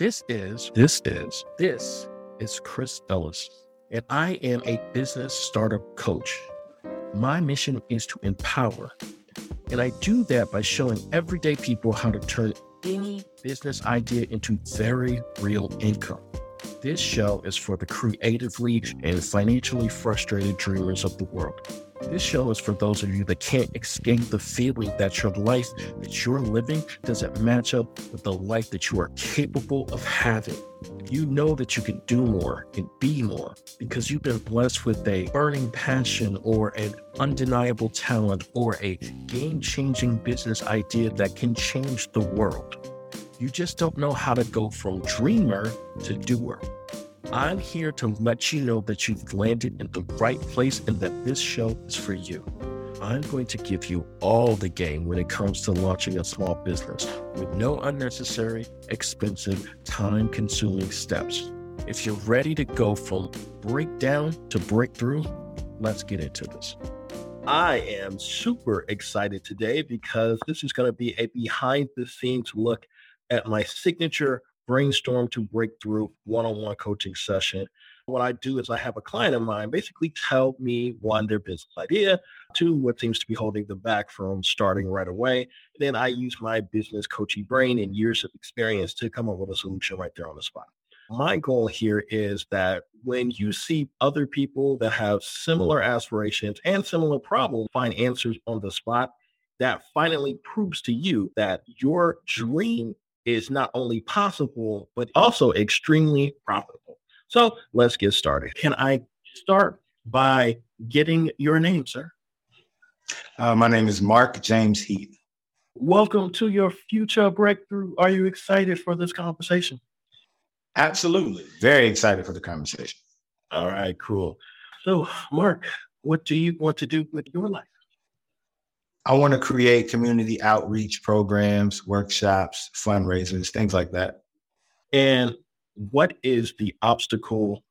This is, this is, this is Chris Ellis, and I am a business startup coach. My mission is to empower, and I do that by showing everyday people how to turn any business idea into very real income. This show is for the creatively and financially frustrated dreamers of the world. This show is for those of you that can't escape the feeling that your life that you're living doesn't match up with the life that you are capable of having. You know that you can do more and be more because you've been blessed with a burning passion or an undeniable talent or a game changing business idea that can change the world. You just don't know how to go from dreamer to doer. I'm here to let you know that you've landed in the right place and that this show is for you. I'm going to give you all the game when it comes to launching a small business with no unnecessary, expensive, time consuming steps. If you're ready to go from breakdown to breakthrough, let's get into this. I am super excited today because this is going to be a behind the scenes look at my signature brainstorm to breakthrough one-on-one coaching session. What I do is I have a client of mine basically tell me one, their business idea, two, what seems to be holding them back from starting right away. Then I use my business coaching brain and years of experience to come up with a solution right there on the spot. My goal here is that when you see other people that have similar aspirations and similar problems find answers on the spot, that finally proves to you that your dream is not only possible, but also extremely profitable. So let's get started. Can I start by getting your name, sir? Uh, my name is Mark James Heath. Welcome to your future breakthrough. Are you excited for this conversation? Absolutely. Very excited for the conversation. All right, cool. So, Mark, what do you want to do with your life? I want to create community outreach programs, workshops, fundraisers, things like that. And what is the obstacle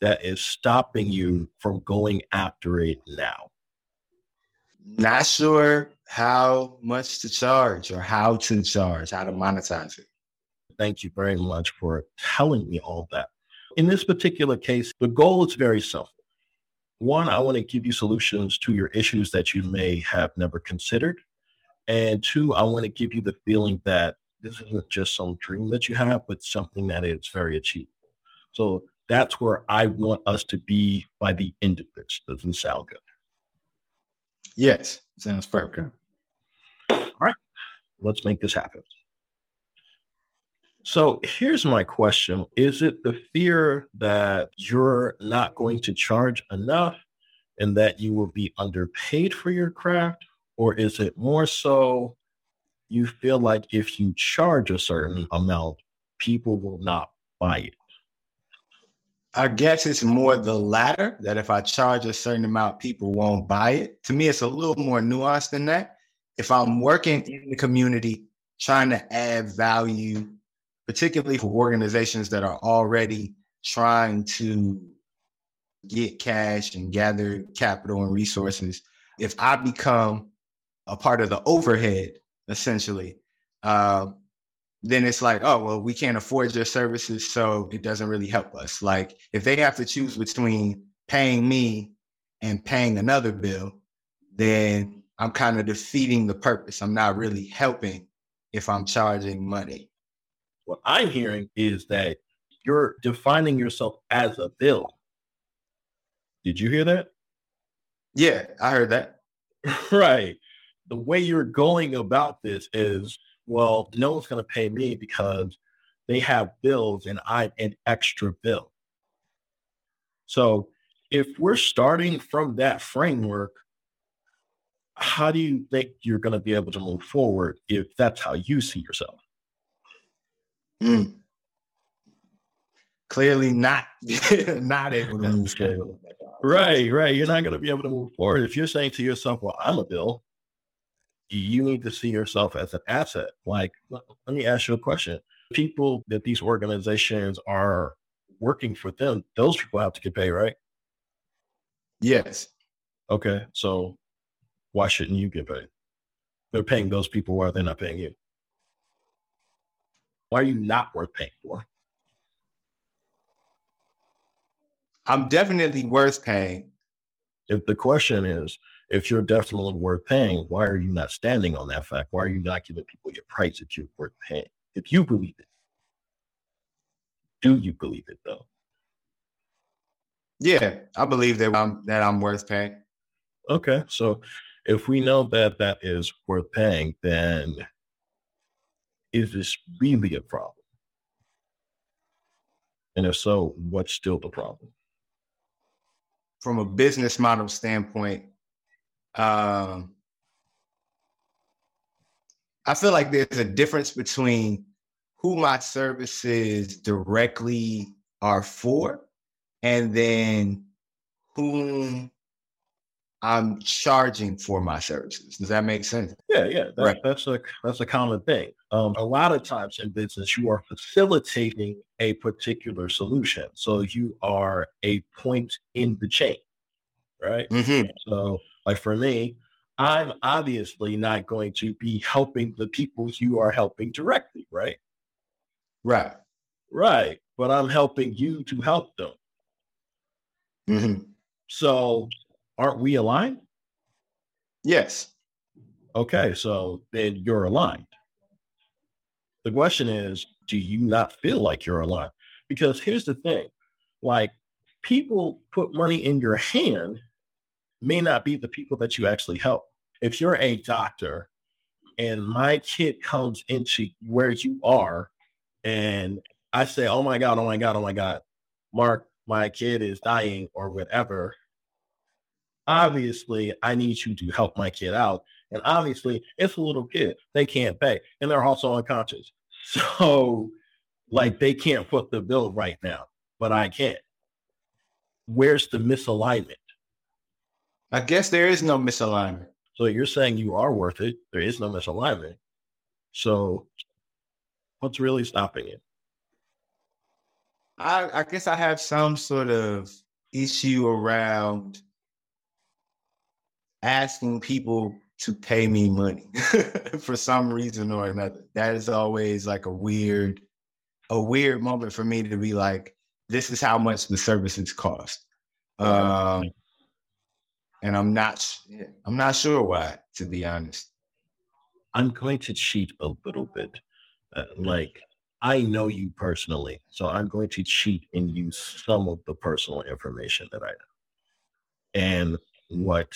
that is stopping you from going after it now? Not sure how much to charge or how to charge, how to monetize it. Thank you very much for telling me all that. In this particular case, the goal is very simple one, I want to give you solutions to your issues that you may have never considered. And two, I want to give you the feeling that this isn't just some dream that you have, but something that is very achievable. So that's where I want us to be by the end of this. Doesn't sound good. Yes, sounds perfect. All right, let's make this happen. So here's my question Is it the fear that you're not going to charge enough and that you will be underpaid for your craft? Or is it more so you feel like if you charge a certain amount, people will not buy it? I guess it's more the latter that if I charge a certain amount, people won't buy it. To me, it's a little more nuanced than that. If I'm working in the community, trying to add value particularly for organizations that are already trying to get cash and gather capital and resources. If I become a part of the overhead, essentially, uh, then it's like, oh, well, we can't afford your services, so it doesn't really help us. Like, if they have to choose between paying me and paying another bill, then I'm kind of defeating the purpose. I'm not really helping if I'm charging money. What I'm hearing is that you're defining yourself as a bill. Did you hear that? Yeah, I heard that. right. The way you're going about this is, well, no one's going to pay me because they have bills and I'm an extra bill. So if we're starting from that framework, how do you think you're going to be able to move forward if that's how you see yourself? Mm. Clearly not not able to move forward. Right, right. You're not going to be able to move forward if you're saying to yourself, "Well, I'm a bill." You need to see yourself as an asset. Like, let me ask you a question: People that these organizations are working for them, those people have to get paid, right? Yes. Okay, so why shouldn't you get paid? They're paying those people why are they're not paying you. Why are you not worth paying for? I'm definitely worth paying. If the question is, if you're definitely worth paying, why are you not standing on that fact? Why are you not giving people your price that you're worth paying? If you believe it, do you believe it though? Yeah, I believe that I'm that I'm worth paying. Okay, so if we know that that is worth paying, then is this really a problem? And if so, what's still the problem? From a business model standpoint, um, I feel like there's a difference between who my services directly are for and then whom I'm charging for my services. Does that make sense? Yeah, yeah, that, right. that's a that's a common thing. Um, a lot of times in business, you are facilitating a particular solution, so you are a point in the chain, right? Mm-hmm. So, like for me, I'm obviously not going to be helping the people you are helping directly, right? Right, right. But I'm helping you to help them. Mm-hmm. So aren't we aligned? Yes. Okay, so then you're aligned. The question is, do you not feel like you're aligned? Because here's the thing like, people put money in your hand may not be the people that you actually help. If you're a doctor and my kid comes into where you are and I say, oh my God, oh my God, oh my God, Mark, my kid is dying or whatever, obviously I need you to help my kid out. And obviously it's a little kid. They can't pay. And they're also unconscious. So like they can't foot the bill right now, but I can. Where's the misalignment? I guess there is no misalignment. So you're saying you are worth it. There is no misalignment. So what's really stopping it? I, I guess I have some sort of issue around asking people to pay me money for some reason or another. That is always like a weird, a weird moment for me to be like, this is how much the services cost. Um, and I'm not, I'm not sure why, to be honest. I'm going to cheat a little bit. Uh, like I know you personally, so I'm going to cheat and use some of the personal information that I know. And what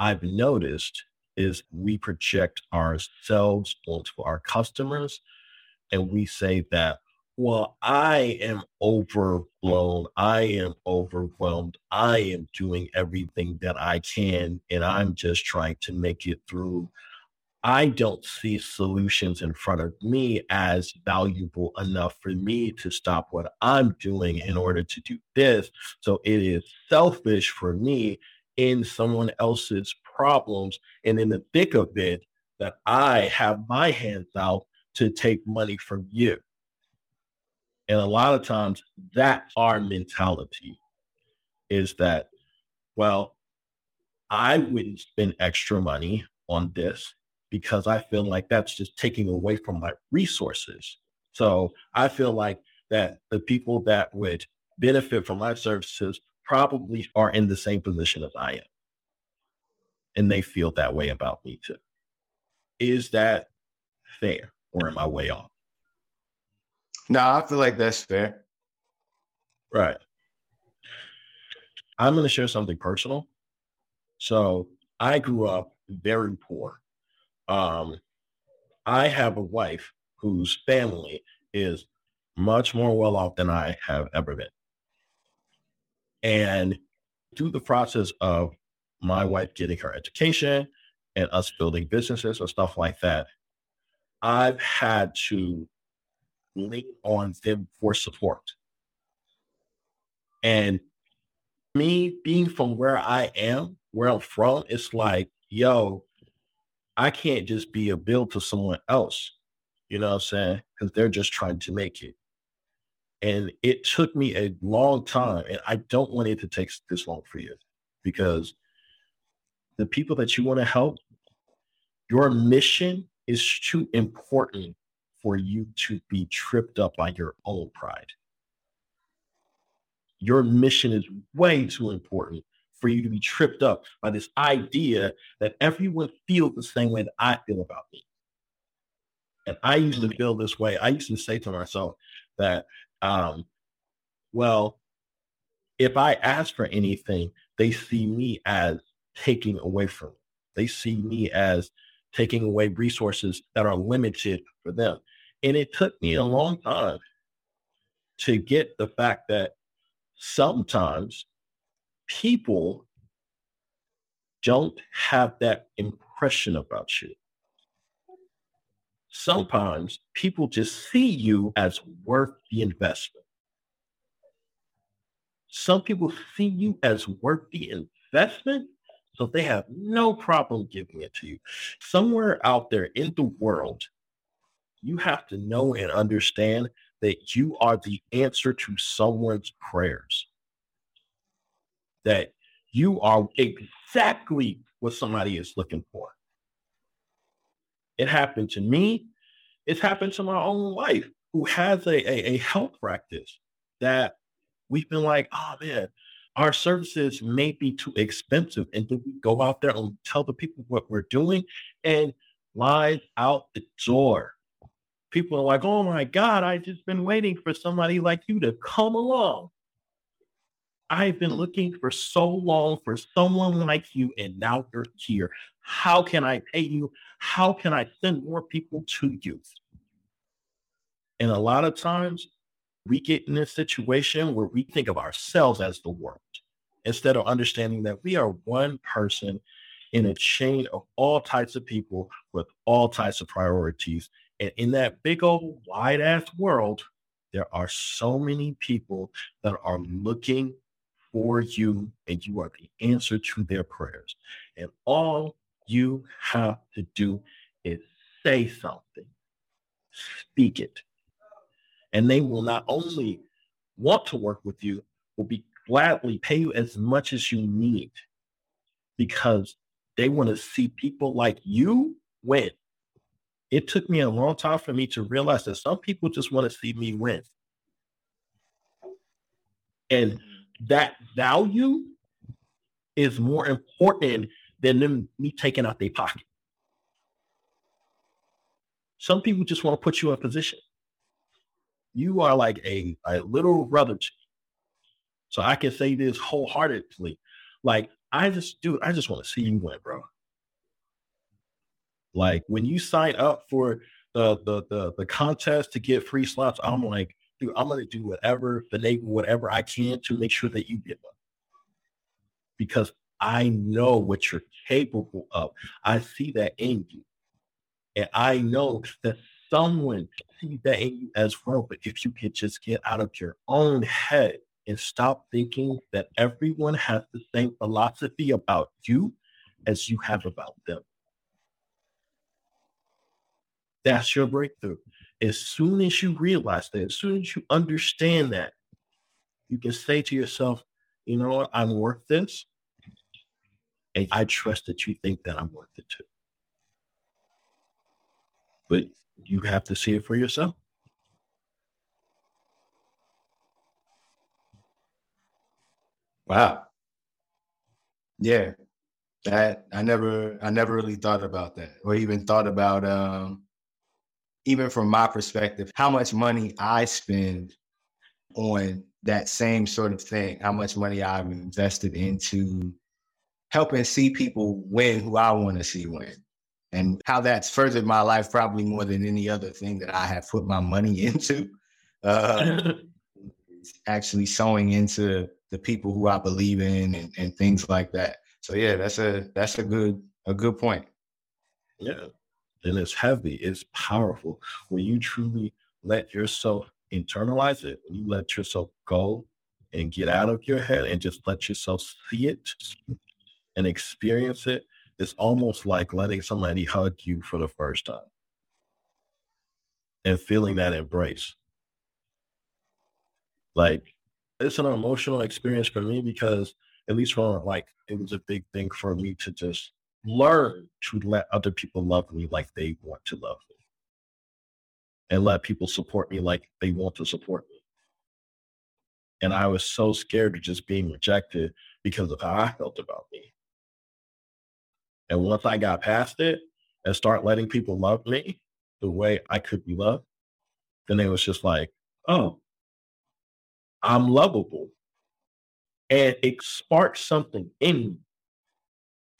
I've noticed is we project ourselves onto our customers and we say that, well, I am overblown. I am overwhelmed. I am doing everything that I can, and I'm just trying to make it through. I don't see solutions in front of me as valuable enough for me to stop what I'm doing in order to do this. So it is selfish for me in someone else's problems and in the thick of it that I have my hands out to take money from you. And a lot of times that's our mentality is that, well, I wouldn't spend extra money on this because I feel like that's just taking away from my resources. So I feel like that the people that would benefit from my services probably are in the same position as I am. And they feel that way about me too. Is that fair or am I way off? No, I feel like that's fair. Right. I'm going to share something personal. So I grew up very poor. Um, I have a wife whose family is much more well off than I have ever been. And through the process of my wife getting her education and us building businesses or stuff like that, I've had to lean on them for support. And me being from where I am, where I'm from, it's like, yo, I can't just be a bill to someone else. You know what I'm saying? Because they're just trying to make it. And it took me a long time. And I don't want it to take this long for you because the people that you want to help, your mission is too important for you to be tripped up by your own pride. Your mission is way too important for you to be tripped up by this idea that everyone feels the same way that I feel about me. And I used to feel this way. I used to say to myself that, um, well, if I ask for anything, they see me as taking away from. them. They see me as taking away resources that are limited for them. And it took me a long time to get the fact that sometimes people don't have that impression about you. Sometimes people just see you as worth the investment. Some people see you as worth the investment, so they have no problem giving it to you. Somewhere out there in the world, you have to know and understand that you are the answer to someone's prayers. That you are exactly what somebody is looking for. It happened to me. It's happened to my own wife who has a, a, a health practice that we've been like, oh man, our services may be too expensive. And then we go out there and tell the people what we're doing and lies out the door people are like, oh my God, I've just been waiting for somebody like you to come along. I've been looking for so long for someone like you, and now you're here. How can I pay you? How can I send more people to you? And a lot of times we get in this situation where we think of ourselves as the world instead of understanding that we are one person in a chain of all types of people with all types of priorities and in that big old wide ass world, there are so many people that are looking for you, and you are the answer to their prayers. And all you have to do is say something, speak it. And they will not only want to work with you, will be gladly pay you as much as you need because they want to see people like you win it took me a long time for me to realize that some people just want to see me win. And that value is more important than them me taking out their pocket. Some people just want to put you in position. You are like a, a little brother to me. So I can say this wholeheartedly. Like, I just do, I just want to see you win, bro. Like when you sign up for the the the, the contest to get free slots, I'm mm-hmm. like, dude, I'm gonna do whatever, finagle whatever I can to make sure that you get one. Because I know what you're capable of. I see that in you. And I know that someone sees that in you as well. But if you could just get out of your own head and stop thinking that everyone has the same philosophy about you as you have about them. That's your breakthrough. As soon as you realize that, as soon as you understand that, you can say to yourself, you know what, I'm worth this. And I trust that you think that I'm worth it too. But you have to see it for yourself. Wow. Yeah. That I never I never really thought about that or even thought about um even from my perspective, how much money I spend on that same sort of thing, how much money I've invested into helping see people win who I want to see win. And how that's furthered my life probably more than any other thing that I have put my money into. Uh, actually sowing into the people who I believe in and, and things like that. So yeah, that's a that's a good a good point. Yeah and it's heavy, it's powerful. When you truly let yourself internalize it, when you let yourself go and get out of your head and just let yourself see it and experience it, it's almost like letting somebody hug you for the first time and feeling that embrace. Like it's an emotional experience for me because at least for like it was a big thing for me to just learn to let other people love me like they want to love me. and let people support me like they want to support me. And I was so scared of just being rejected because of how I felt about me. And once I got past it and start letting people love me the way I could be loved, then it was just like, oh, I'm lovable. And it sparked something in me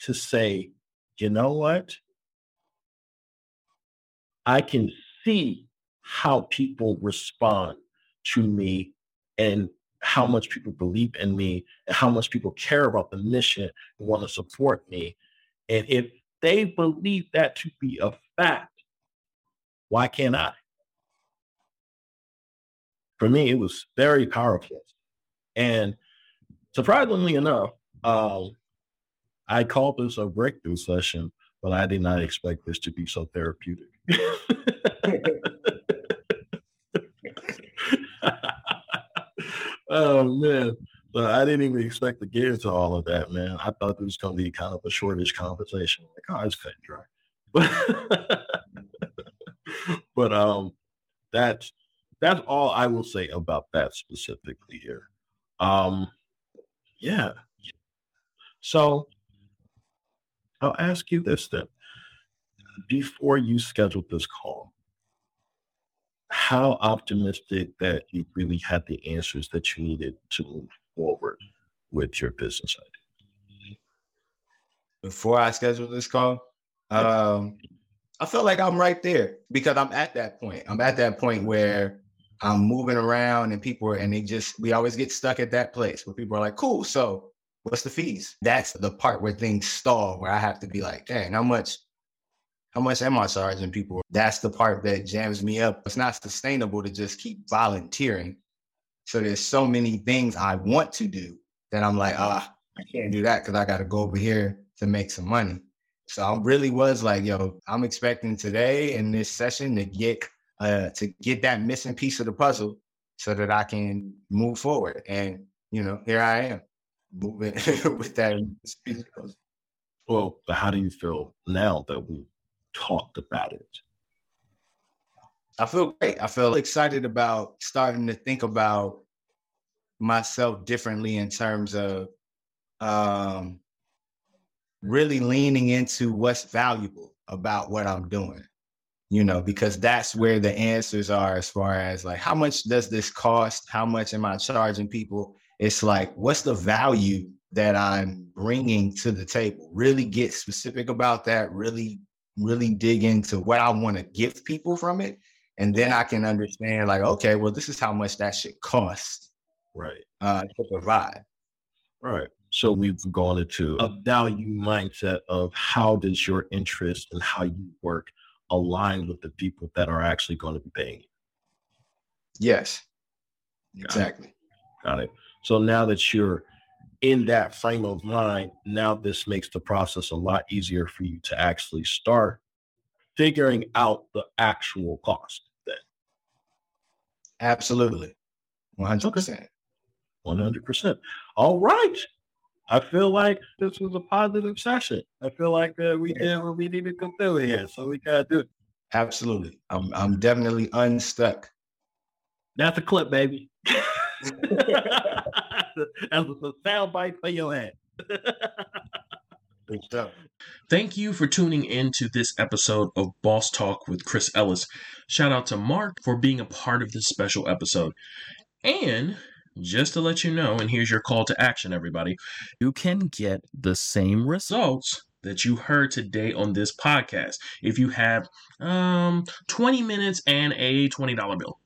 to say, you know what? I can see how people respond to me and how much people believe in me and how much people care about the mission and want to support me. And if they believe that to be a fact, why can't I? For me, it was very powerful. And surprisingly enough, um, I called this a breakthrough session, but I did not expect this to be so therapeutic. oh man. So I didn't even expect to get into all of that, man. I thought it was gonna be kind of a shortish conversation. Like, oh, it's cut and dry. But, but um that's that's all I will say about that specifically here. Um yeah. So I'll ask you this then. Before you scheduled this call, how optimistic that you really had the answers that you needed to move forward with your business idea? Before I scheduled this call, um, I felt like I'm right there because I'm at that point. I'm at that point where I'm moving around and people are, and they just, we always get stuck at that place where people are like, cool. So what's the fees? That's the part where things stall, where I have to be like, dang, how much, how much am I charging people? That's the part that jams me up. It's not sustainable to just keep volunteering. So there's so many things I want to do that I'm like, ah, I can't do that because I got to go over here to make some money. So I really was like, yo, I'm expecting today in this session to get uh to get that missing piece of the puzzle so that I can move forward. And you know, here I am moving with that. Well, but how do you feel now that we talked about it? I feel great. I feel excited about starting to think about myself differently in terms of um, really leaning into what's valuable about what I'm doing, you know, because that's where the answers are as far as like, how much does this cost? How much am I charging people? It's like, what's the value that I'm bringing to the table? Really get specific about that, really, really dig into what I want to give people from it. And then I can understand, like, okay, well, this is how much that should cost. Right. Uh, to provide. Right. So we've gone into a value mindset of how does your interest and how you work align with the people that are actually going to be paying you. Yes. Got Exactly. It. Got it. So now that you're in that frame of mind, now this makes the process a lot easier for you to actually start figuring out the actual cost. Absolutely. 100%. 100%. All right. I feel like this was a positive session. I feel like uh, we did what we needed to do here. So we got to do it. Absolutely. I'm, I'm definitely unstuck. That's a clip, baby. That's a sound bite for your head. Good stuff. Thank you for tuning in to this episode of Boss Talk with Chris Ellis. Shout out to Mark for being a part of this special episode. And just to let you know, and here's your call to action, everybody, you can get the same results results that you heard today on this podcast if you have um 20 minutes and a $20 bill.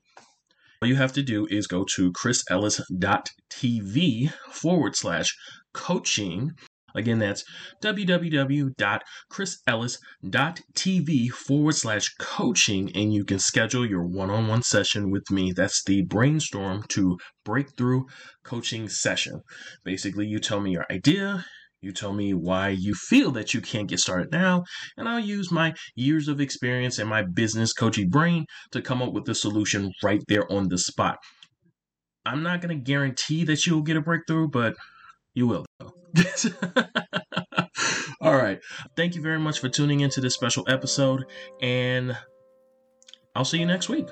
All you have to do is go to chrisellis.tv forward slash coaching. Again, that's www.chrisellis.tv forward slash coaching, and you can schedule your one on one session with me. That's the brainstorm to breakthrough coaching session. Basically, you tell me your idea, you tell me why you feel that you can't get started now, and I'll use my years of experience and my business coaching brain to come up with the solution right there on the spot. I'm not going to guarantee that you'll get a breakthrough, but you will. All right. Thank you very much for tuning into this special episode. And I'll see you next week.